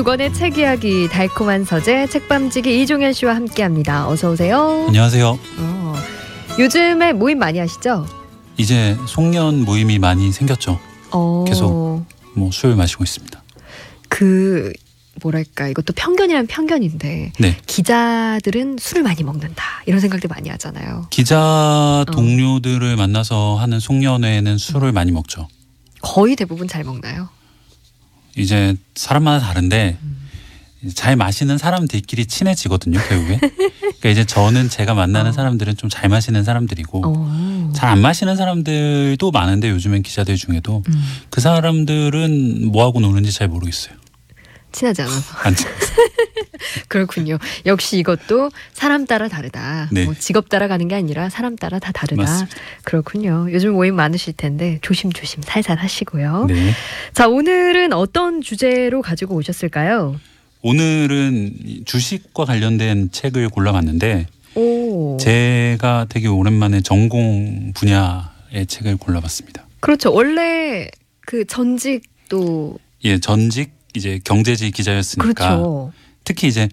두 권의 책 이야기 달콤한 서재 책밤지기 이종현 씨와 함께합니다. 어서 오세요. 안녕하세요. 어, 요즘에 모임 많이 하시죠? 이제 송년 모임이 많이 생겼죠. 어, 계속. 뭐 술 마시고 있습니다. 그 뭐랄까 이것도 편견이란 편견인데 네. 기자들은 술을 많이 먹는다 이런 생각들 많이 하잖아요. 기자 동료들을 만나서 하는 송년회는 술을 많이 먹죠. 거의 대부분 잘 먹나요? 이제 사람마다 다른데 잘 마시는 사람들끼리 친해지거든요, 결국에. 그러니까 이제 저는 제가 만나는 어. 사람들은 좀 잘 마시는 사람들이고 어. 잘안 마시는 사람들도 많은데 요즘엔 기자들 중에도 음, 그 사람들은 뭐 하고 노는지 잘 모르겠어요. 친하지 않아서 안 그렇군요. 역시 이것도 사람 따라 다르다. 네. 뭐 직업 따라 가는 게 아니라 사람 따라 다 다르다. 맞습니다. 그렇군요. 요즘 모임 많으실 텐데 조심조심 살살 하시고요. 네. 자, 오늘은 어떤 주제로 가지고 오셨을까요? 오늘은 이 주식과 관련된 책을 골라봤는데 오. 제가 되게 오랜만에 전공 분야의 책을 골라봤습니다. 그렇죠. 원래 그 전직도 예, 전직 이제 경제지 기자였으니까 그렇죠. 특히 이제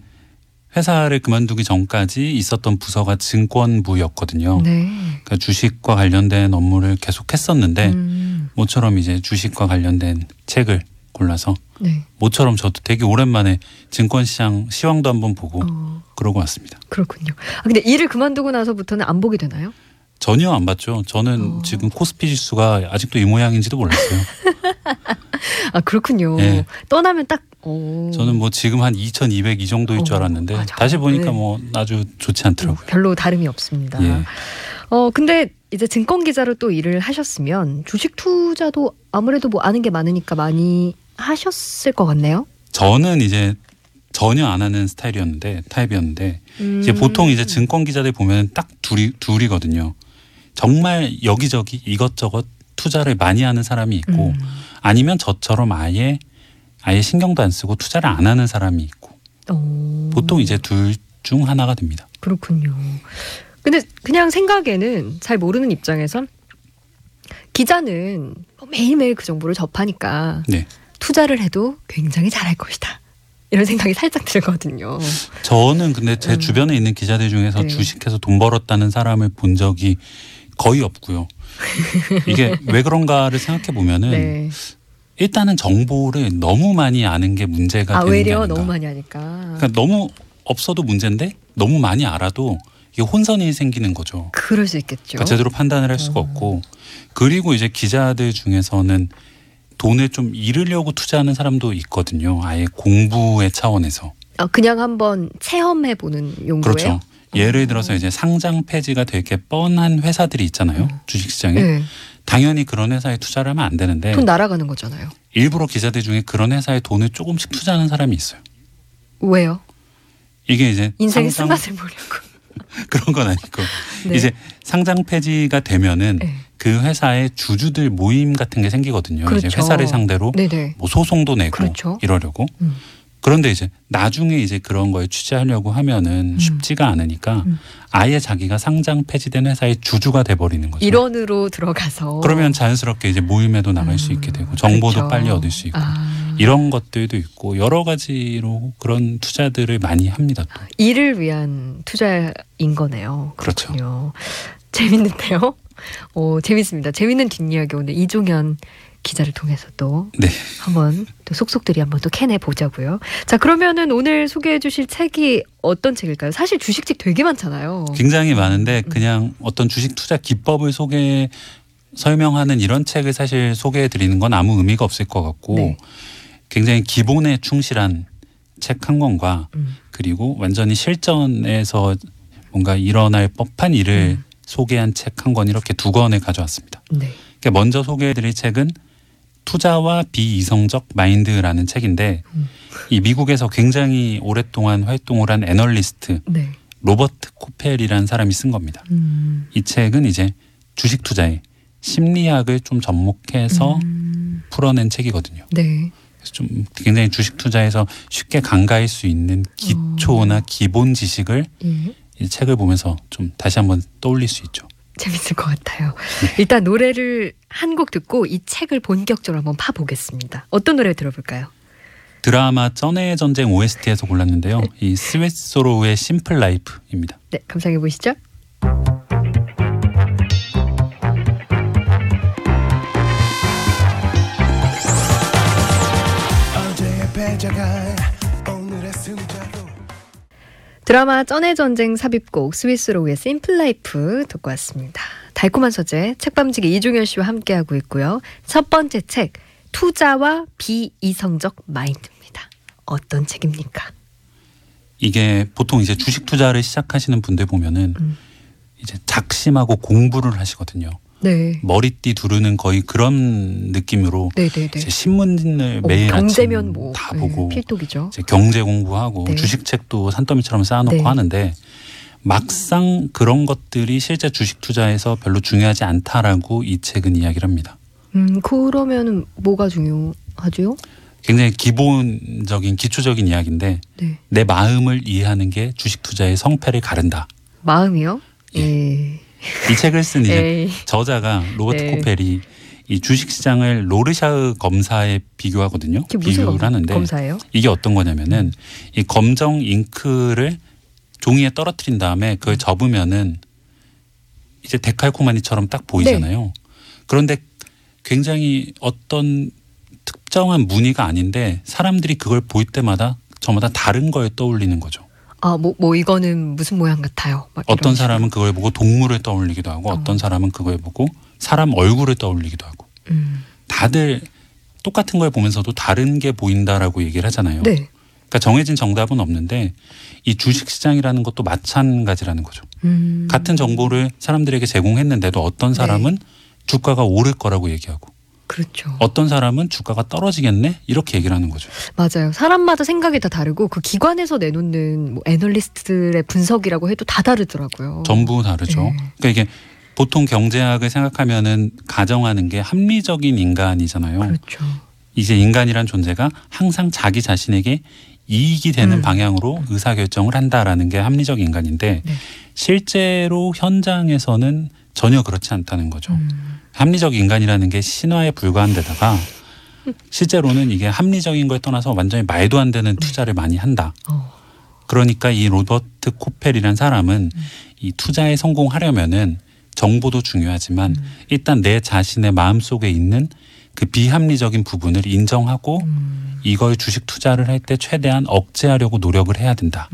회사를 그만두기 전까지 있었던 부서가 증권부였거든요. 네. 그러니까 주식과 관련된 업무를 계속 했었는데 음, 모처럼 이제 주식과 관련된 책을 골라서 네. 모처럼 저도 되게 오랜만에 증권시장 시황도 한번 보고 어, 그러고 왔습니다. 그렇군요. 아, 근데 일을 그만두고 나서부터는 안 보게 되나요? 전혀 안 봤죠. 저는 어. 지금 코스피 지수가 아직도 이 모양인지도 몰랐어요. 아, 그렇군요. 네. 떠나면 딱 오. 저는 뭐 지금 한 2,200 이 정도일 줄 어, 알았는데 맞아. 다시 보니까 네. 뭐 아주 좋지 않더라고요. 별로 다름이 없습니다. 예. 어, 근데 이제 증권 기자로 또 일을 하셨으면 주식 투자도 아무래도 뭐 아는 게 많으니까 많이 하셨을 것 같네요. 저는 이제 전혀 안 하는 스타일이었는데 타입이었는데 이제 음. 보통 이제 증권 기자들 보면 딱 둘이 둘이거든요. 정말 여기저기 이것저것 투자를 많이 하는 사람이 있고 음. 아니면 저처럼 아예 아예 신경도 안 쓰고 투자를 안 하는 사람이 있고 어, 보통 이제 둘 중 하나가 됩니다. 그렇군요. 근데 그냥 생각에는 잘 모르는 입장에선 기자는 뭐 매일매일 그 정보를 접하니까 네. 투자를 해도 굉장히 잘할 것이다. 이런 생각이 살짝 들거든요. 저는 근데 제 음. 주변에 있는 기자들 중에서 네. 주식해서 돈 벌었다는 사람을 본 적이 거의 없고요. 이게 왜 그런가를 생각해 보면은 네. 일단은 정보를 너무 많이 아는 게 문제가 아, 되는 게 외려 아닌가. 너무 많이 하니까. 그러니까 너무 없어도 문제인데 너무 많이 알아도 이게 혼선이 생기는 거죠. 그럴 수 있겠죠. 그러니까 제대로 판단을 할 수가 음. 없고 그리고 이제 기자들 중에서는 돈을 좀 잃으려고 투자하는 사람도 있거든요. 아예 공부의 차원에서. 아, 그냥 한번 체험해 보는 용도예요. 그렇죠. 예를 어. 들어서 이제 상장 폐지가 되게 뻔한 회사들이 있잖아요. 음. 주식시장에. 네. 당연히 그런 회사에 투자를 하면 안 되는데 돈 날아가는 거잖아요. 일부러 기자들 중에 그런 회사에 돈을 조금씩 투자하는 사람이 있어요. 왜요? 이게 이제 인생의 상장 쓴맛을 보려고. 그런 건 아니고 네. 이제 상장 폐지가 되면은 네. 그 회사의 주주들 모임 같은 게 생기거든요. 이제 그렇죠. 회사를 상대로. 뭐 소송도 내고 그렇죠. 이러려고. 음. 그런데 이제 나중에 이제 그런 거에 취재하려고 하면은 음. 쉽지가 않으니까 음. 아예 자기가 상장 폐지된 회사의 주주가 돼 버리는 거죠. 일원으로 들어가서. 그러면 자연스럽게 이제 모임에도 나갈 수 음, 있게 되고 정보도 그렇죠. 빨리 얻을 수 있고 아, 이런 것들도 있고 여러 가지로 그런 투자들을 많이 합니다. 또. 일을 위한 투자인 거네요. 그렇죠. 그렇군요. 재밌는데요? 오, 재밌습니다. 재밌는 뒷이야기 오늘 이종현 기자를 통해서 또 네. 한번 또 속속들이 한번 또 캐내 보자고요. 자 그러면은 오늘 소개해 주실 책이 어떤 책일까요? 사실 주식책 되게 많잖아요. 굉장히 많은데 음. 그냥 어떤 주식 투자 기법을 소개 설명하는 이런 책을 사실 소개해 드리는 건 아무 의미가 없을 것 같고 네. 굉장히 기본에 충실한 책 한 권과 음. 그리고 완전히 실전에서 뭔가 일어날 법한 일을 음. 소개한 책 한 권 이렇게 두 권을 가져왔습니다. 네. 그러니까 먼저 소개해 드릴 책은 투자와 비이성적 마인드라는 책인데 음. 이 미국에서 굉장히 오랫동안 활동을 한 애널리스트 네. 로버트 코펠이라는 사람이 쓴 겁니다. 음. 이 책은 이제 주식 투자에 심리학을 좀 접목해서 음. 풀어낸 책이거든요. 네. 그래서 좀 굉장히 주식 투자에서 쉽게 간과할 수 있는 기초나 기본 지식을 예. 이 책을 보면서 좀 다시 한번 떠올릴 수 있죠. 재밌을 것 같아요. 네. 일단 노래를 한 곡 듣고 이 책을 본격적으로 한번 파보겠습니다. 어떤 노래 들어볼까요? 드라마 쩐의 전쟁 OST에서 골랐는데요. 이 스웨소로우의 심플 라이프입니다. 네, 감상해 보시죠. 드라마 쩐의 전쟁 삽입곡 스윗소로우의 Simple Life 듣고 왔습니다. 달콤한 서재 책밤지기 이종현 씨와 함께하고 있고요. 첫 번째 책 투자와 비이성적 마인드입니다. 어떤 책입니까? 이게 보통 이제 주식 투자를 시작하시는 분들 보면은 음. 이제 작심하고 공부를 하시거든요. 네. 머리띠 두르는 거의 그런 느낌으로 네네네. 이제 신문을 어, 매일 경제면 아침 뭐다 네, 보고 필독이죠. 이제 경제 공부하고 네. 주식책도 산더미처럼 쌓아놓고 네. 하는데 막상 그런 것들이 실제 주식 투자에서 별로 중요하지 않다라고 이 책은 이야기를 합니다. 음 그러면은 뭐가 중요하죠? 굉장히 기본적인 기초적인 이야기인데 네. 내 마음을 이해하는 게 주식 투자의 성패를 가른다. 마음이요? 예. 예. 이 책을 쓴 이제 에이. 저자가 로버트 네. 코펠이 이 주식 시장을 로르샤흐 검사에 비교하거든요. 비교를 검, 하는데 검사예요? 이게 어떤 거냐면은 이 검정 잉크를 종이에 떨어뜨린 다음에 그걸 접으면은 이제 데칼코마니처럼 딱 보이잖아요. 그런데 굉장히 어떤 특정한 무늬가 아닌데 사람들이 그걸 볼 때마다 저마다 다른 걸 떠올리는 거죠. 아, 뭐, 뭐, 이거는 무슨 모양 같아요. 어떤. 사람은 그걸 보고 동물을 떠올리기도 하고 어떤 어. 사람은 그걸 보고 사람 얼굴을 떠올리기도 하고 음. 다들 똑같은 걸 보면서도 다른 게 보인다라고 얘기를 하잖아요. 네. 그러니까 정해진 정답은 없는데 이 주식 시장이라는 것도 마찬가지라는 거죠. 음. 같은 정보를 사람들에게 제공했는데도 어떤 사람은 주가가 오를 거라고 얘기하고 그렇죠. 어떤 사람은 주가가 떨어지겠네 이렇게 얘기를 하는 거죠. 맞아요. 사람마다 생각이 다 다르고 그 기관에서 내놓는 뭐 애널리스트들의 분석이라고 해도 다 다르더라고요. 전부 다르죠. 네. 그러니까 이게 보통 경제학을 생각하면은 가정하는 게 합리적인 인간이잖아요. 그렇죠. 이제 인간이란 존재가 항상 자기 자신에게 이익이 되는 음. 방향으로 의사 결정을 한다라는 게 합리적 인간인데 네. 실제로 현장에서는 전혀 그렇지 않다는 거죠. 음. 합리적 인간이라는 게 신화에 불과한 데다가 실제로는 이게 합리적인 걸 떠나서 완전히 말도 안 되는 투자를 많이 한다. 어. 그러니까 이 로버트 코펠이란 사람은 음. 이 투자에 성공하려면은 정보도 중요하지만 음. 일단 내 자신의 마음 속에 있는 그 비합리적인 부분을 인정하고 음. 이걸 주식 투자를 할 때 최대한 억제하려고 노력을 해야 된다라고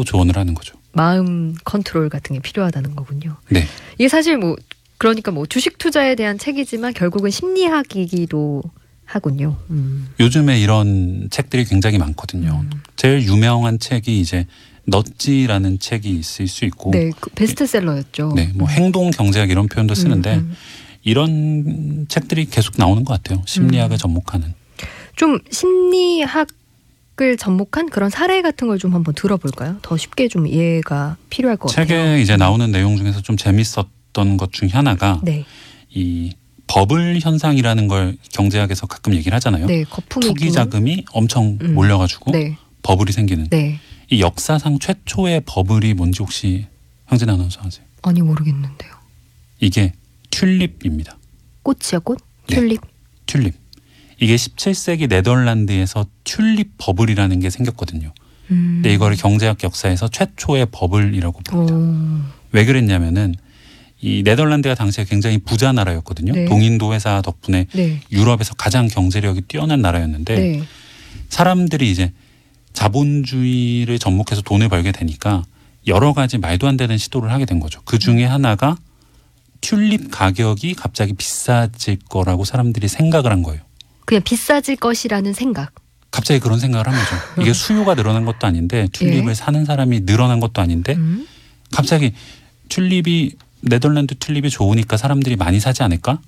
음. 조언을 하는 거죠. 마음 컨트롤 같은 게 필요하다는 거군요. 네. 이게 사실 뭐 그러니까 뭐 주식 투자에 대한 책이지만 결국은 심리학이기도 하군요. 음. 요즘에 이런 책들이 굉장히 많거든요. 음. 제일 유명한 책이 이제 넛지라는 책이 있을 수 있고 네, 그 베스트셀러였죠. 네, 뭐 행동 경제학 이런 표현도 쓰는데 음, 음. 이런 책들이 계속 나오는 것 같아요. 심리학을 음. 접목하는. 좀 심리학 을 접목한 그런 사례 같은 걸 좀 한번 들어볼까요? 더 쉽게 좀 이해가 필요할 것 책에 같아요. 이제 나오는 내용 중에서 좀 재밌었던 것중 하나가 네, 이 버블 현상이라는 걸 경제학에서 가끔 얘기를 하잖아요. 네, 투기? 자금이 엄청 음. 몰려가지고 네, 버블이 생기는. 네. 이 역사상 최초의 버블이 뭔지 혹시 황진 아나운서 아세요? 아니 모르겠는데요. 이게 튤립입니다. 꽃이요, 꽃? 네. 튤립. 튤립. 이게 17세기 네덜란드에서 튤립 버블이라는 게 생겼거든요. 음. 근데 이거를 경제학 역사에서 최초의 버블이라고 봅니다. 오. 왜 그랬냐면은 이 네덜란드가 당시에 굉장히 부자 나라였거든요. 네. 동인도 회사 덕분에 네, 유럽에서 가장 경제력이 뛰어난 나라였는데 네. 사람들이 이제 자본주의를 접목해서 돈을 벌게 되니까 여러 가지 말도 안 되는 시도를 하게 된 거죠. 그 중에 하나가 튤립 가격이 갑자기 비싸질 거라고 사람들이 생각을 한 거예요. 그냥 비싸질 것이라는 생각. 갑자기 그런 생각을 한 거죠. 이게 수요가 늘어난 것도 아닌데 튤립을 예. 사는 사람이 늘어난 것도 아닌데 음. 갑자기 튤립이 네덜란드 튤립이 좋으니까 사람들이 많이 사지 않을까?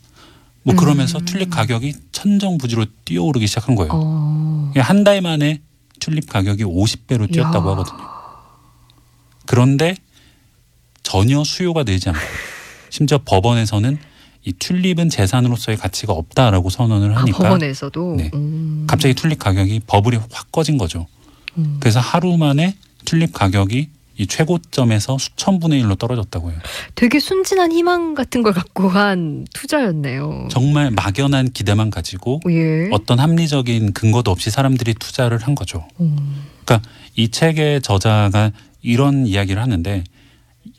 뭐 그러면서 음. 튤립 가격이 천정부지로 뛰어오르기 시작한 거예요. 어. 한달 만에 튤립 가격이 50배로 뛰었다고 야. 하거든요. 그런데 전혀 수요가 늘지 않고 심지어 법원에서는 이 튤립은 재산으로서의 가치가 없다라고 선언을 아, 하니까 법원에서도. 네. 음. 갑자기 튤립 가격이 버블이 확 꺼진 거죠. 음. 그래서 하루 만에 튤립 가격이 이 최고점에서 수천 분의 일로 떨어졌다고 해요. 되게 순진한 희망 같은 걸 갖고 한 투자였네요. 정말 막연한 기대만 가지고 예. 어떤 합리적인 근거도 없이 사람들이 투자를 한 거죠. 음. 그러니까 이 책의 저자가 이런 이야기를 하는데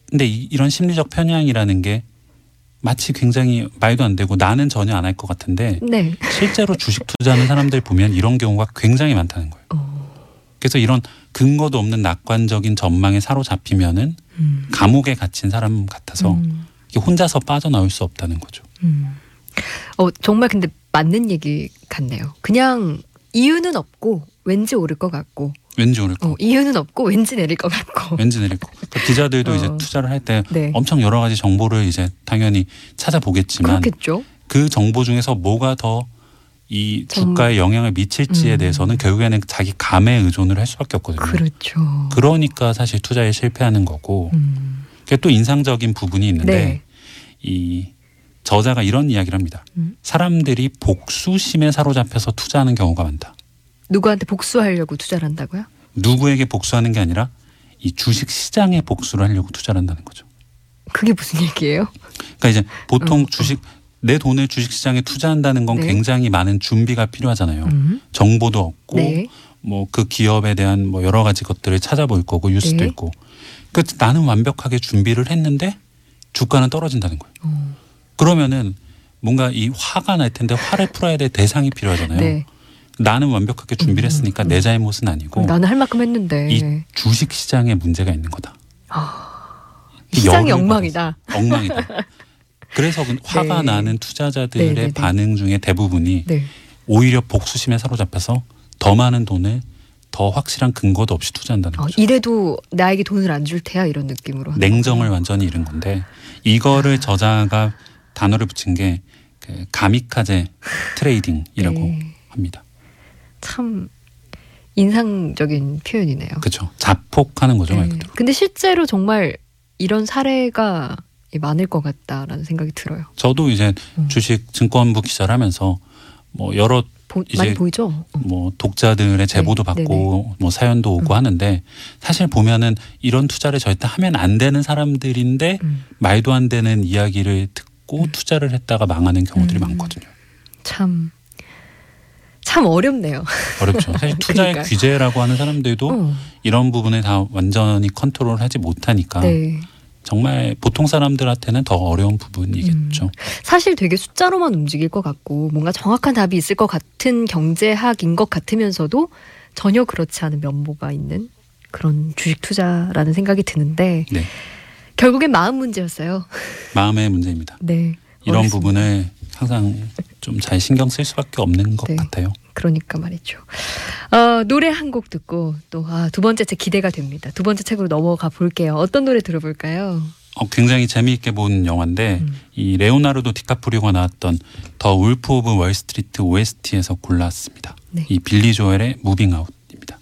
근데 이- 이런 심리적 편향이라는 게 마치 굉장히 말도 안 되고 나는 전혀 안 할 것 같은데 네. 실제로 주식 투자하는 사람들 보면 이런 경우가 굉장히 많다는 거예요. 어. 그래서 이런 근거도 없는 낙관적인 전망에 사로잡히면은 음. 감옥에 갇힌 사람 같아서 음. 혼자서 빠져나올 수 없다는 거죠. 음. 어, 정말 근데 맞는 얘기 같네요. 그냥 이유는 없고 왠지 오를 것 같고 왠지 오를 거, 어, 이유는 없고 왠지 내릴 것 같고. 왠지 내릴 거. 그러니까 기자들도 어. 이제 투자를 할때 네. 엄청 여러 가지 정보를 이제 당연히 찾아보겠지만 그렇겠죠. 그 정보 중에서 뭐가 더 이 정- 주가에 영향을 미칠지에 음. 대해서는 결국에는 자기 감에 의존을 할 수밖에 없거든요. 그렇죠. 그러니까 사실 투자에 실패하는 거고 음. 그게 또 인상적인 부분이 있는데 네. 이 저자가 이런 이야기를 합니다. 음. 사람들이 복수심에 사로잡혀서 투자하는 경우가 많다. 누구한테 복수하려고 투자를 한다고요? 누구에게 복수하는 게 아니라 이 주식 시장에 복수를 하려고 투자를 한다는 거죠. 그게 무슨 얘기예요? 그러니까 이제 보통 어, 주식 내 돈을 주식 시장에 투자한다는 건 네. 굉장히 많은 준비가 필요하잖아요. 음. 정보도 없고 네. 뭐그 기업에 대한 뭐 여러 가지 것들을 찾아볼 거고 뉴스도 네. 있고. 그 나는 완벽하게 준비를 했는데 주가는 떨어진다는 거예요. 어. 그러면은 뭔가 이 화가 날 텐데 화를 풀어야 될 대상이 필요하잖아요. 네. 나는 완벽하게 준비를 음, 했으니까 내 잘못은 아니고 나는 할 만큼 했는데 이 주식 시장에 문제가 있는 거다. 시장이 열을 엉망이다. 엉망이다. 그래서 그 화가 네. 나는 투자자들의 네, 네, 네. 반응 중에 대부분이 네. 오히려 복수심에 사로잡혀서 더 많은 돈을 더 확실한 근거도 없이 투자한다는 어, 거죠. 이래도 나에게 돈을 안 줄 테야 이런 느낌으로. 냉정을 거구나. 완전히 잃은 건데 이거를 저자가 단어를 붙인 게 그 가미카제 trading이라고 네. 합니다. 참 인상적인 표현이네요. 그렇죠. 자폭하는 거죠 말 네. 그대로. 근데 실제로 정말 이런 사례가 많을 것 같다라는 생각이 들어요. 저도 이제 음. 주식 증권부 기자를 하면서 뭐 여러 보, 많이 보이죠? 어. 뭐 독자들의 제보도 네, 받고 뭐 사연도 오고 음. 하는데 사실 보면은 이런 투자를 절대 하면 안 되는 사람들인데 음. 말도 안 되는 이야기를 듣고 투자를 했다가 망하는 경우들이 음. 많거든요. 참, 참 어렵네요. 어렵죠. 사실 투자의 그러니까요. 규제라고 하는 사람들도 어, 이런 부분에 다 완전히 컨트롤하지 못하니까 네. 정말 보통 사람들한테는 더 어려운 부분이겠죠. 음. 사실 되게 숫자로만 움직일 것 같고 뭔가 정확한 답이 있을 것 같은 경제학인 것 같으면서도 전혀 그렇지 않은 면모가 있는 그런 주식 투자라는 생각이 드는데 네. 결국엔 마음 문제였어요. 마음의 문제입니다. 네. 이런. 부분을 항상 좀 잘 신경 쓸 수밖에 없는 것 네. 같아요. 그러니까 말이죠. 어, 노래 한 곡 듣고 또 아, 두 번째 책 기대가 됩니다. 두 번째 책으로 넘어가 볼게요. 어떤 노래 들어볼까요? 어, 굉장히 재미있게 본 영화인데 음. 이 레오나르도 디카프리오가 나왔던 The Wolf of Wall Street OST에서 골랐습니다. 네. 이 빌리 조엘의 Movin' Out입니다.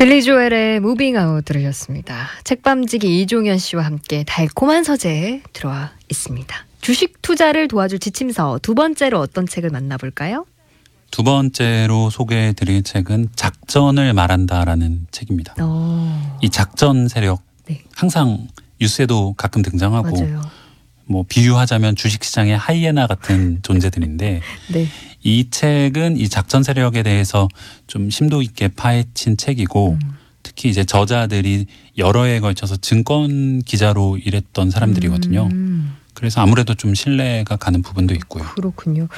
빌리 조엘의 Movin' Out 들으셨습니다. 책밤지기 이종현 씨와 함께 달콤한 서재 들어와 있습니다. 주식 투자를 도와줄 지침서 두 번째로 어떤 책을 만나볼까요? 두 번째로 소개해 드릴 책은 작전을 말한다라는 책입니다. 어, 이 작전 세력 네. 항상 뉴스에도 가끔 등장하고 맞아요. 뭐 비유하자면 주식시장의 하이에나 같은 존재들인데 네. 이 책은 이 작전 세력에 대해서 좀 심도 있게 파헤친 책이고 음. 특히 이제 저자들이 여러 해에 걸쳐서 증권 기자로 일했던 사람들이거든요. 음, 그래서 아무래도 좀 신뢰가 가는 부분도 있고요. 그렇군요.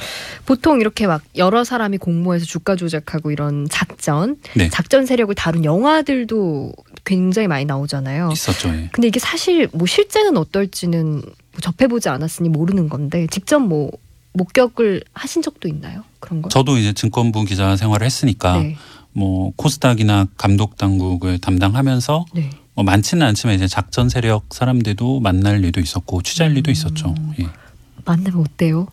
보통 이렇게 막 여러 사람이 공모해서 주가 조작하고 이런 작전, 네. 작전 세력을 다룬 영화들도 굉장히 많이 나오잖아요. 있었죠. 예. 근데 이게 사실 뭐 실제는 어떨지는 뭐 접해보지 않았으니 모르는 건데 직접 뭐 목격을 하신 적도 있나요? 그런 거? 저도 이제 증권부 기자 생활을 했으니까 네. 뭐 코스닥이나 감독 당국을 담당하면서 네. 뭐 많지는 않지만 이제 작전 세력 사람들도 만날 일도 있었고 취재할 일도 있었죠. 예. 만나면 어때요?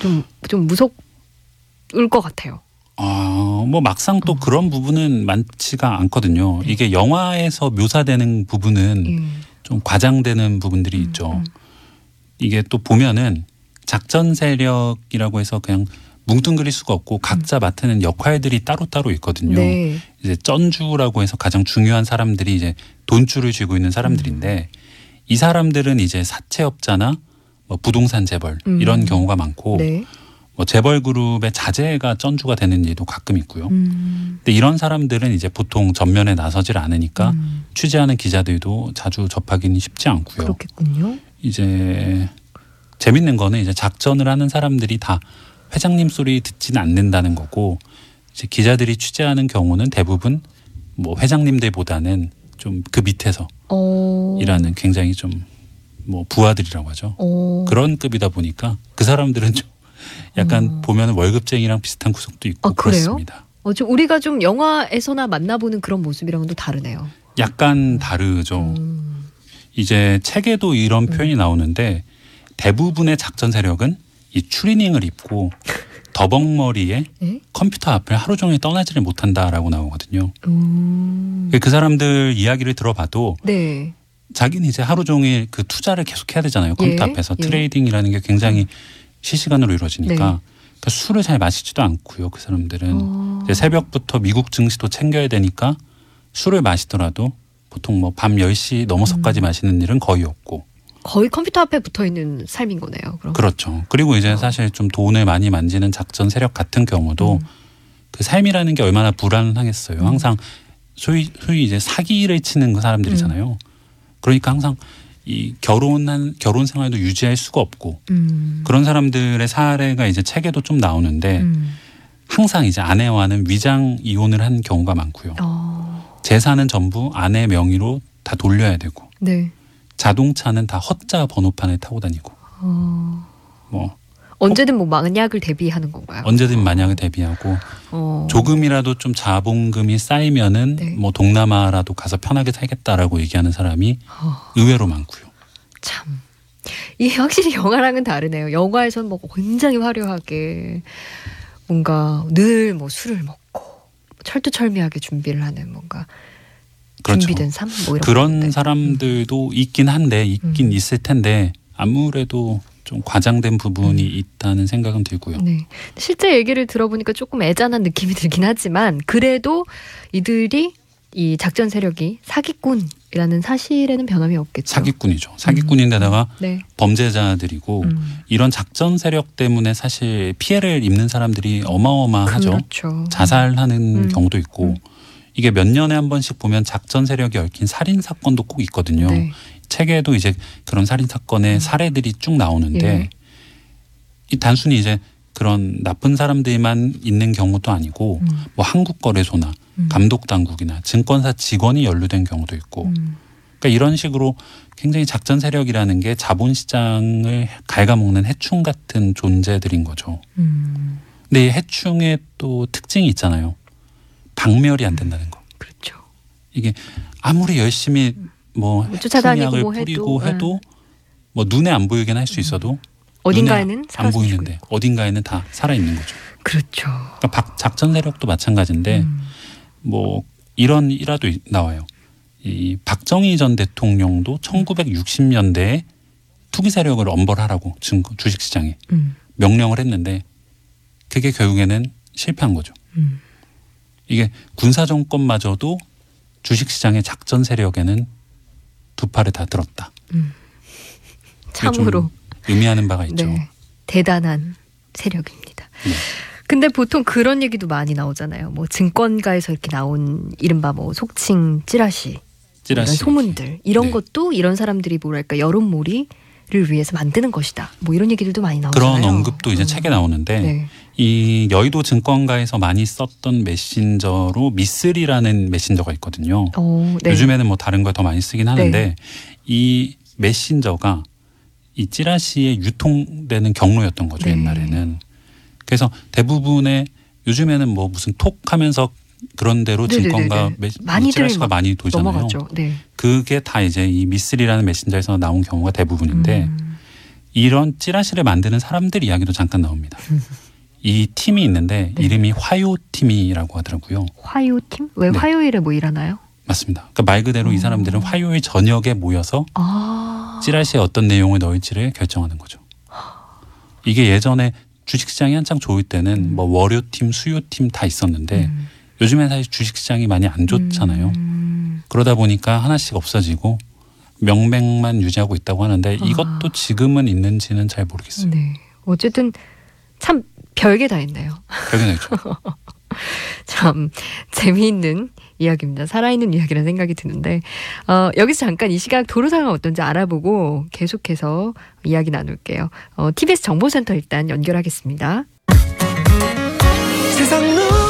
좀, 좀 무섭을 것 같아요. 아, 뭐 막상 어. 또 그런 부분은 많지가 않거든요. 네. 이게 영화에서 묘사되는 부분은 예. 좀 과장되는 부분들이 있죠. 음. 이게 또 보면은 작전 세력이라고 해서 그냥 뭉뚱그릴 수가 없고 각자 맡는 역할들이 따로따로 있거든요. 음. 네. 이제 쩐주라고 해서 가장 중요한 사람들이 이제 돈줄을 쥐고 있는 사람들인데 음. 이 사람들은 이제 사채업자나 뭐 부동산 재벌 음. 이런 경우가 많고 네. 뭐 재벌 그룹의 자제가 쩐주가 되는 일도 가끔 있고요. 음. 근데 이런 사람들은 이제 보통 전면에 나서질 않으니까 음. 취재하는 기자들도 자주 접하기는 쉽지 않고요. 그렇겠군요. 이제 재밌는 거는 이제 작전을 하는 사람들이 다 회장님 소리 듣지는 않는다는 거고 이제 기자들이 취재하는 경우는 대부분 뭐 회장님들보다는 좀 그 밑에서 어. 일하는 굉장히 좀 뭐 부하들이라고 하죠. 어. 그런 급이다 보니까 그 사람들은 좀 약간 어. 보면 월급쟁이랑 비슷한 구석도 있고 아, 그래요? 그렇습니다. 어, 좀 우리가 좀 영화에서나 만나보는 그런 모습이랑은 또 다르네요. 약간 다르죠. 음. 이제 책에도 이런 표현이 나오는데 대부분의 작전 세력은 이 추리닝을 입고 더벅머리에 예? 컴퓨터 앞을 하루 종일 떠나지를 못한다라고 나오거든요. 음. 그 사람들 이야기를 들어봐도 네. 자기는 이제 하루 종일 그 투자를 계속 해야 되잖아요. 컴퓨터 예, 앞에서 예. trading이라는 게 굉장히 실시간으로 이루어지니까 네. 그러니까 술을 잘 마시지도 않고요. 그 사람들은 어. 새벽부터 미국 증시도 챙겨야 되니까 술을 마시더라도 보통 뭐 밤 10시 넘어서까지 음. 마시는 일은 거의 없고 거의 컴퓨터 앞에 붙어 있는 삶인 거네요. 그럼. 그렇죠. 그리고 이제 사실 좀 돈을 많이 만지는 작전 세력 같은 경우도 음. 그 삶이라는 게 얼마나 불안하겠어요. 음. 항상 소위 소위 이제 사기를 치는 그 사람들이잖아요. 그러니까 항상 이 결혼한 결혼 생활도 유지할 수가 없고 음. 그런 사람들의 사례가 이제 책에도 좀 나오는데 음. 항상 이제 아내와는 위장 이혼을 한 경우가 많고요. 어. 재산은 전부 아내 명의로 다 돌려야 되고 네. 자동차는 다 헛자 번호판을 타고 다니고 어. 뭐 언제든 뭐 만약을 대비하는 건가요? 언제든 만약을 대비하고 어. 조금이라도 좀 자본금이 쌓이면은 네. 뭐 동남아라도 가서 편하게 살겠다라고 얘기하는 사람이 어. 의외로 많고요. 참. 이게 확실히 영화랑은 다르네요. 영화에서는 뭐 굉장히 화려하게 뭔가 늘 뭐 술을 먹고 철두철미하게 준비를 하는 뭔가 그렇죠. 준비된 삶 뭐 이런 그런 건데. 사람들도 있긴 한데 있긴 음. 있을 텐데 아무래도 좀 과장된 부분이 있다는 생각은 들고요. 네. 실제 얘기를 들어보니까 조금 애잔한 느낌이 들긴 하지만 그래도 이들이 이 작전 세력이 사기꾼이라는 사실에는 변함이 없겠죠. 사기꾼이죠. 사기꾼인데다가 네. 범죄자들이고 음. 이런 작전 세력 때문에 사실 피해를 입는 사람들이 어마어마하죠. 그렇죠. 자살하는 음. 경우도 있고 음. 이게 몇 년에 한 번씩 보면 작전 세력이 얽힌 살인 사건도 꼭 있거든요. 네. 책에도 이제 그런 살인 사건의 사례들이 쭉 나오는데 예. 이 단순히 이제 그런 나쁜 사람들만 있는 경우도 아니고 음. 뭐 한국 거래소나 음. 감독 당국이나 증권사 직원이 연루된 경우도 있고 음. 그러니까 이런 식으로 굉장히 작전 세력이라는 게 자본 시장을 갉아먹는 해충 같은 존재들인 거죠. 음. 근데 이 해충의 또 특징이 있잖아요. 박멸이 안 된다는 거. 그렇죠. 이게 아무리 열심히 뭐뭐 쫓아다니고 뭐 뿌리고 해도, 음. 해도 뭐 눈에 안 보이긴 할 수 있어도 어딘가에는 안 보이는데 있고. 어딘가에는 다 살아 있는 거죠. 그렇죠. 그러니까 박- 작전 세력도 마찬가지인데 음. 뭐 이런 일화도 이- 나와요. 이 박정희 전 대통령도 1960년대에 투기 세력을 엄벌하라고 증거 주식 시장에 음. 명령을 했는데 그게 결국에는 실패한 거죠. 음. 이게 군사 정권마저도 주식 시장의 작전 세력에는 두 팔을 다 들었다. 좀 참으로 의미하는 바가 있죠. 네. 대단한 세력입니다. 네. 근데 보통 그런 얘기도 많이 나오잖아요. 뭐 증권가에서 이렇게 나온 이른바 뭐 속칭 찌라시, 뭐 이런 찌라시. 소문들 이런 네. 것도 이런 사람들이 뭐랄까 여론몰이 를 위해서 만드는 것이다. 뭐 이런 얘기들도 많이 나오잖아요. 그런 언급도 이제 음. 책에 나오는데 네. 이 여의도 증권가에서 많이 썼던 메신저로 미쓰리라는 메신저가 있거든요. 어, 네. 요즘에는 뭐 다른 걸 더 많이 쓰긴 하는데 네. 이 메신저가 이 찌라시에 유통되는 경로였던 거죠 네. 옛날에는. 그래서 대부분의 요즘에는 뭐 무슨 톡 하면서 그런 대로. 증권가 메, 많이들 찌라시가 막 많이 돌잖아요. 넘어갔죠. 네. 그게 다 이제 이 미쓰리라는 메신저에서 나온 경우가 대부분인데 음. 이런 찌라시를 만드는 사람들 이야기도 잠깐 나옵니다. 이 팀이 있는데 네. 이름이 화요 팀이라고 하더라고요. 화요 팀? 왜 네. 화요일에 뭐 일하나요? 맞습니다. 그러니까 말 그대로 이 사람들은 화요일 저녁에 모여서 아. 찌라시에 어떤 내용을 넣을지를 결정하는 거죠. 이게 예전에 주식시장이 한창 좋을 때는 뭐 월요팀, 수요팀 다 있었는데 음. 요즘엔 사실 주식시장이 많이 안 좋잖아요. 음. 그러다 보니까 하나씩 없어지고 명맥만 유지하고 있다고 하는데 아. 이것도 지금은 있는지는 잘 모르겠어요. 네. 어쨌든 참 별게 다 있네요. 별게 있죠. 참 재미있는 이야기입니다. 살아있는 이야기라는 생각이 드는데 어, 여기서 잠깐 이 시각 도로 상황 어떤지 알아보고 계속해서 이야기 나눌게요. 어, TBS 정보센터 일단 연결하겠습니다. 세상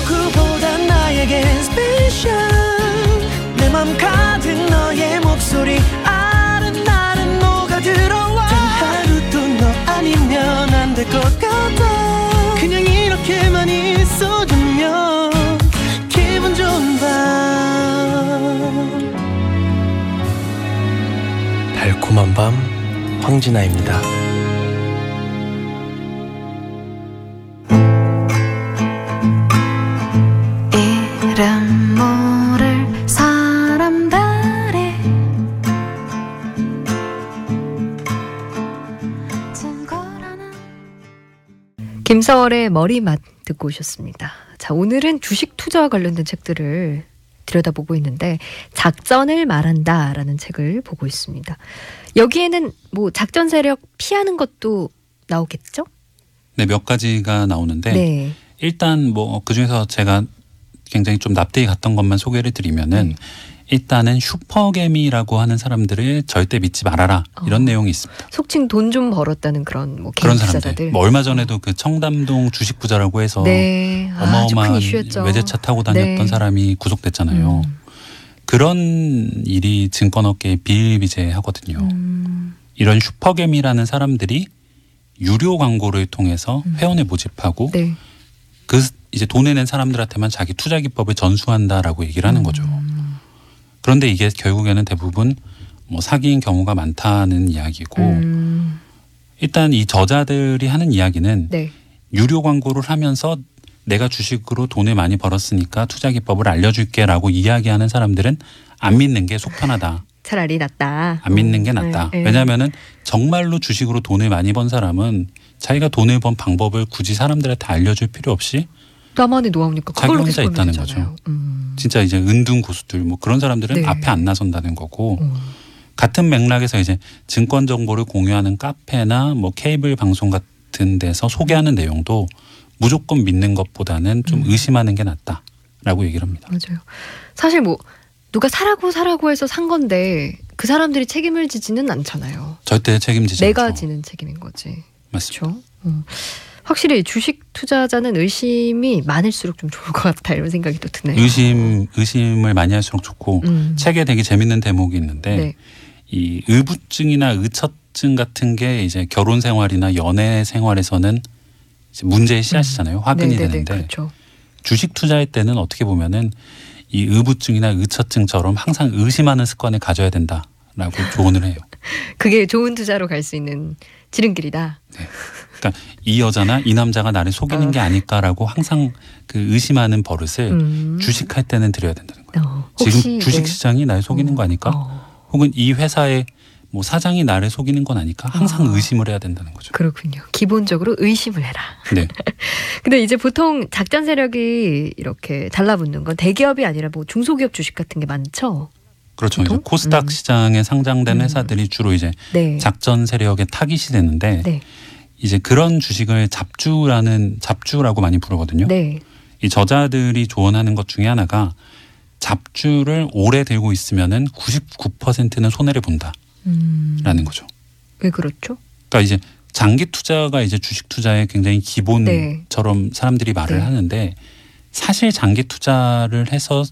내맘 가득 너의 목소리. 아른아른 녹아들어와. 단 하루도 너 아니면 안 될 것 같아. 그냥 이렇게만 있어주면 기분 좋은 밤. 달콤한 밤 황진아입니다 김서월의 머리맛 듣고 오셨습니다. 자, 오늘은 주식 투자와 관련된 책들을 들여다보고 있는데 작전을 말한다라는 책을 보고 있습니다. 여기에는 뭐 작전 세력 피하는 것도 나오겠죠? 네, 몇 가지가 나오는데 네. 일단 뭐 그중에서 제가 굉장히 좀 납득이 갔던 것만 소개를 드리면은 네. 일단은 슈퍼개미라고 하는 사람들을 절대 믿지 말아라 이런 어. 내용이 있습니다. 속칭 돈 좀 벌었다는 그런 뭐 그런 사람들. 뭐 얼마 전에도 그 청담동 주식 부자라고 해서 네. 큰 어마어마한 이슈였죠. 외제차 타고 다녔던 네. 사람이 구속됐잖아요. 음. 그런 일이 증권업계에 비일비재하거든요. 음. 이런 슈퍼개미라는 사람들이 유료 광고를 통해서 음. 회원을 모집하고 네. 그 이제 돈을 낸 사람들한테만 자기 투자 기법을 전수한다라고 얘기를 하는 거죠. 음. 그런데 이게 결국에는 대부분 뭐 사기인 경우가 많다는 이야기고 음. 일단 이 저자들이 하는 이야기는 네. 유료 광고를 하면서 내가 주식으로 돈을 많이 벌었으니까 투자 기법을 알려줄게라고 이야기하는 사람들은 안 믿는 게 속 편하다. 차라리 낫다. 안 믿는 게 낫다. 네, 네. 왜냐하면은 정말로 주식으로 돈을 많이 번 사람은 자기가 돈을 번 방법을 굳이 사람들한테 알려줄 필요 없이 나만의 노하우니까 자기 혼자 있다는 되잖아요. 거죠. 음. 진짜 이제 은둔 고수들 뭐 그런 사람들은 네. 앞에 안 나선다는 거고 음. 같은 맥락에서 이제 증권 정보를 공유하는 카페나 뭐 케이블 방송 같은 데서 소개하는 내용도 무조건 믿는 것보다는 좀 음. 의심하는 게 낫다라고 얘기를 합니다. 맞아요. 사실 뭐 누가 사라고 사라고 해서 산 건데 그 사람들이 책임을 지지는 않잖아요. 절대 책임지지 내가 않죠. 지는 책임인 거지. 맞습니다. 그렇죠. 음. 확실히 주식 투자자는 의심이 많을수록 좀 좋을 것 같다 이런 생각이 또 드네요. 의심 의심을 많이 할수록 좋고 음. 책에 되게 재밌는 대목이 있는데 네. 이 의부증이나 의처증 같은 게 이제 결혼 생활이나 연애 생활에서는 문제의 씨앗이잖아요. 화근이 음. 되는데 그렇죠. 주식 투자할 때는 어떻게 보면은 이 의부증이나 의처증처럼 항상 의심하는 습관을 가져야 된다라고 조언을 해요. 그게 좋은 투자로 갈 수 있는 지름길이다. 그러니까 이 여자나 이 남자가 나를 속이는 어. 게 아닐까라고 항상 그 의심하는 버릇을 음. 주식할 때는 들여야 된다는 거예요. 어, 지금 주식 네. 시장이 날 속이는 거 아닐까? 어, 혹은 이 회사의 뭐 사장이 나를 속이는 건 아닐까? 항상 아. 의심을 해야 된다는 거죠. 그렇군요. 기본적으로 의심을 해라. 네. 근데 이제 보통 작전 세력이 이렇게 달라붙는 건 대기업이 아니라 뭐 중소기업 주식 같은 게 많죠. 그렇죠. 이제? 코스닥 음. 시장에 상장된 음. 회사들이 주로 이제 네. 작전 세력의 타깃이 되는데 네. 이제 그런 주식을 잡주라는 잡주라고 많이 부르거든요. 네. 이 저자들이 조언하는 것 중에 하나가 잡주를 오래 들고 있으면은 99%는 손해를 본다라는 음. 거죠. 왜 그렇죠? 그러니까 이제 장기 투자가 이제 주식 투자의 굉장히 네. 기본처럼 사람들이 말을 네. 하는데 사실 장기 투자를 해서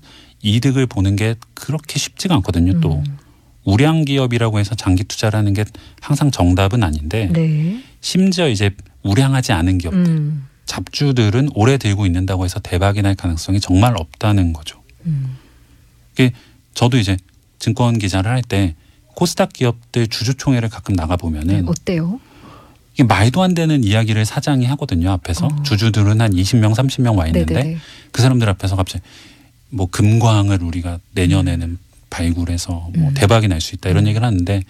이득을 보는 게 그렇게 쉽지가 않거든요. 또 음. 우량 기업이라고 해서 장기 투자라는 게 항상 정답은 아닌데 네. 심지어 이제 우량하지 않은 기업 음. 잡주들은 오래 들고 있는다고 해서 대박이 날 가능성이 정말 없다는 거죠. 음. 저도 이제 증권 기자를 할 때 코스닥 기업들 주주총회를 가끔 나가 네, 보면은 어때요? 이게 말도 안 되는 이야기를 사장이 하거든요. 앞에서 어. 주주들은 한 20명, 30명 와 있는데 네네네. 그 사람들 앞에서 갑자기 뭐 금광을 우리가 내년에는 발굴해서 뭐 음. 대박이 날 수 있다 이런 얘기를 하는데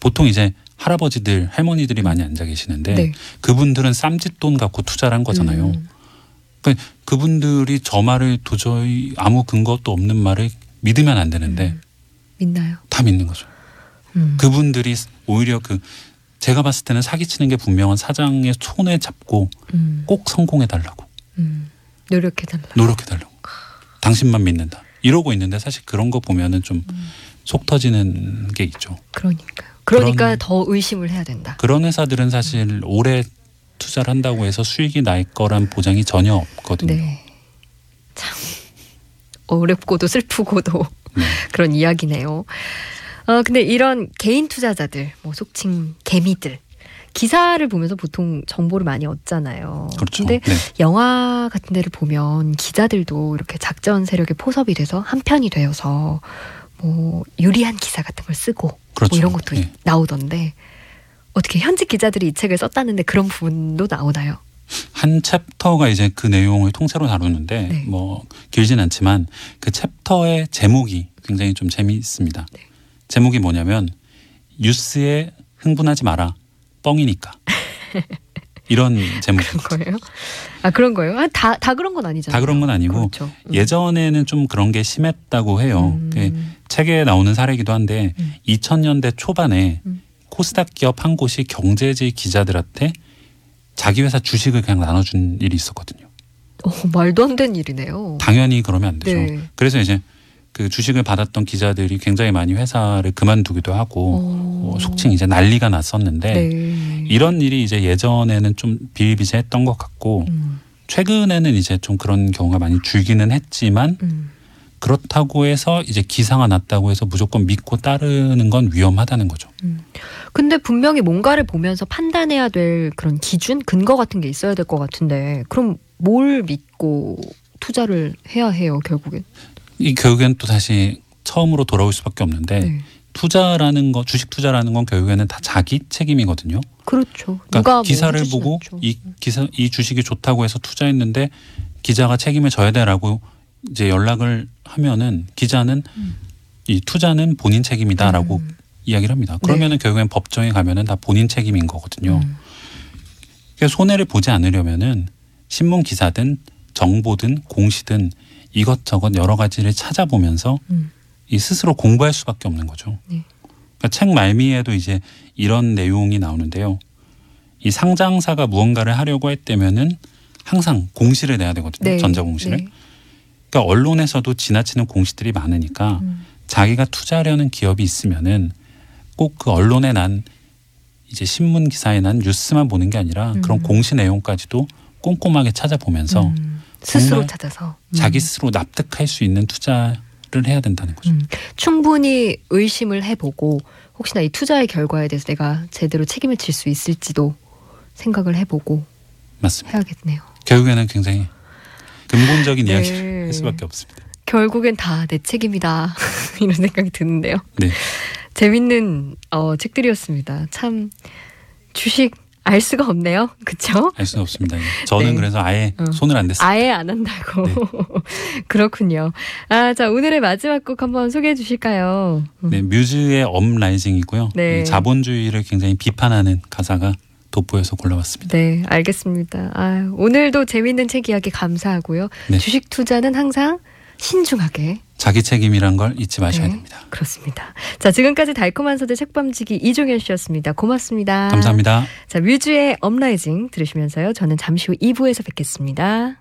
보통 이제 할아버지들 할머니들이 많이 앉아 계시는데 네. 그분들은 쌈짓돈 갖고 투자를 한 거잖아요. 음. 그러니까 그분들이 저 말을 도저히 아무 근거도 없는 말을 믿으면 안 되는데 믿나요? 다 믿는 거죠. 음. 그분들이 오히려 그 제가 봤을 때는 사기치는 게 분명한 사장의 손에 잡고 음. 꼭 성공해 달라고 음. 노력해 달라. 노력해 달라고 당신만 믿는다 이러고 있는데 사실 그런 거 보면은 좀속 터지는 게 있죠. 그러니까요. 그러니까 더 의심을 해야 된다. 그런 회사들은 사실 오래 투자를 한다고 해서 수익이 날 거란 보장이 전혀 없거든요. 네. 참 어렵고도 슬프고도 네. 그런 이야기네요. 어 근데 이런 개인 투자자들, 뭐 속칭 개미들 기사를 보면서 보통 정보를 많이 얻잖아요. 그렇죠. 근데 네. 영화 같은 데를 보면 기자들도 이렇게 작전 세력에 포섭이 돼서 한 편이 되어서 뭐 유리한 기사 같은 걸 쓰고 그렇죠. 뭐 이런 것도 네. 나오던데 어떻게 현직 기자들이 이 책을 썼다는데 그런 부분도 나오나요? 한 챕터가 이제 그 내용을 통째로 다루는데 네. 뭐 길진 않지만 그 챕터의 제목이 굉장히 좀 재미있습니다. 네. 제목이 뭐냐면 뉴스에 흥분하지 마라 뻥이니까 이런. 그런 거예요? 아 그런 거예요? 아, 다, 다 그런 건 아니잖아요. 다 그런 건 아니고 그렇죠. 음. 예전에는 좀 그런 게 심했다고 해요. 음. 그 책에 나오는 사례이기도 한데 음. 2000년대 초반에 음. 코스닥 기업 한 곳이 경제지 기자들한테 자기 회사 주식을 그냥 나눠준 일이 있었거든요. 어, 말도 안 되는 일이네요. 당연히 그러면 안 되죠. 네. 그래서 이제 그 주식을 받았던 기자들이 굉장히 많이 회사를 그만두기도 하고 어. 뭐 속칭 이제 난리가 났었는데 네. 이런 일이 이제 예전에는 좀 비일비재했던 것 같고 음, 최근에는 이제 좀 그런 경우가 많이 줄기는 했지만 음. 그렇다고 해서 이제 기사가 났다고 해서 무조건 믿고 따르는 건 위험하다는 거죠. 근데 분명히 뭔가를 보면서 판단해야 될 그런 기준, 근거 같은 게 있어야 될 것 같은데 그럼 뭘 믿고 투자를 해야 해요 결국엔? 이 결국엔 또 다시 처음으로 돌아올 수밖에 없는데 네. 투자라는 거 주식 투자라는 건 결국에는 다 자기 책임이거든요. 그렇죠. 그러니까 누가 뭐 기사를 보고 않죠. 이 기사 이 주식이 좋다고 해서 투자했는데 기자가 책임을 져야 돼라고 이제 연락을 하면은 기자는 이 투자는 본인 책임이다라고 음. 이야기를 합니다. 그러면은 결국엔 법정에 가면은 다 본인 책임인 거거든요. 음. 그러니까 손해를 보지 않으려면은 신문 기사든 정보든 공시든 이것저것 여러 가지를 찾아보면서 음. 이 스스로 공부할 수밖에 없는 거죠. 네. 그러니까 책 말미에도 이제 이런 내용이 나오는데요. 이 상장사가 무언가를 하려고 했다면은 항상 공시를 내야 되거든요. 네. 전자 공시를. 네. 그러니까 언론에서도 지나치는 공시들이 많으니까 음. 자기가 투자하려는 기업이 있으면은 꼭 그 언론에 난 이제 신문 기사에 난 뉴스만 보는 게 아니라 음. 그런 공시 내용까지도 꼼꼼하게 찾아보면서 음. 스스로 정말 찾아서 음. 자기 스스로 납득할 수 있는 투자를 해야 된다는 거죠. 음. 충분히 의심을 해보고 혹시나 이 투자의 결과에 대해서 내가 제대로 책임을 질 수 있을지도 생각을 해보고 맞습니다. 해야겠네요. 결국에는 굉장히 근본적인 네. 이야기를 할 수밖에 없습니다. 결국엔 다 내 책임이다 이런 생각이 드는데요. 네. 재밌는 어, 책들이었습니다. 참 주식 알 수가 없네요. 그쵸? 알 수는 없습니다. 저는 네. 그래서 아예 어. 손을 안 댔습니다. 아예 안 한다고. 네. 그렇군요. 아, 자, 오늘의 마지막 곡 한번 소개해 주실까요? 음. 네, 뮤즈의 업라이징이고요. 네. 이 자본주의를 굉장히 비판하는 가사가 돋보여서 골라왔습니다. 네, 알겠습니다. 아, 오늘도 재밌는 책 이야기 감사하고요. 네. 주식 투자는 항상 신중하게. 자기 책임이란 걸 잊지 마셔야 네, 됩니다. 그렇습니다. 자, 지금까지 달콤한 서재 책밤지기 이종현 씨였습니다. 고맙습니다. 감사합니다. 자, 뮤즈의 업라이징 들으시면서요. 저는 잠시 후 2부에서 뵙겠습니다.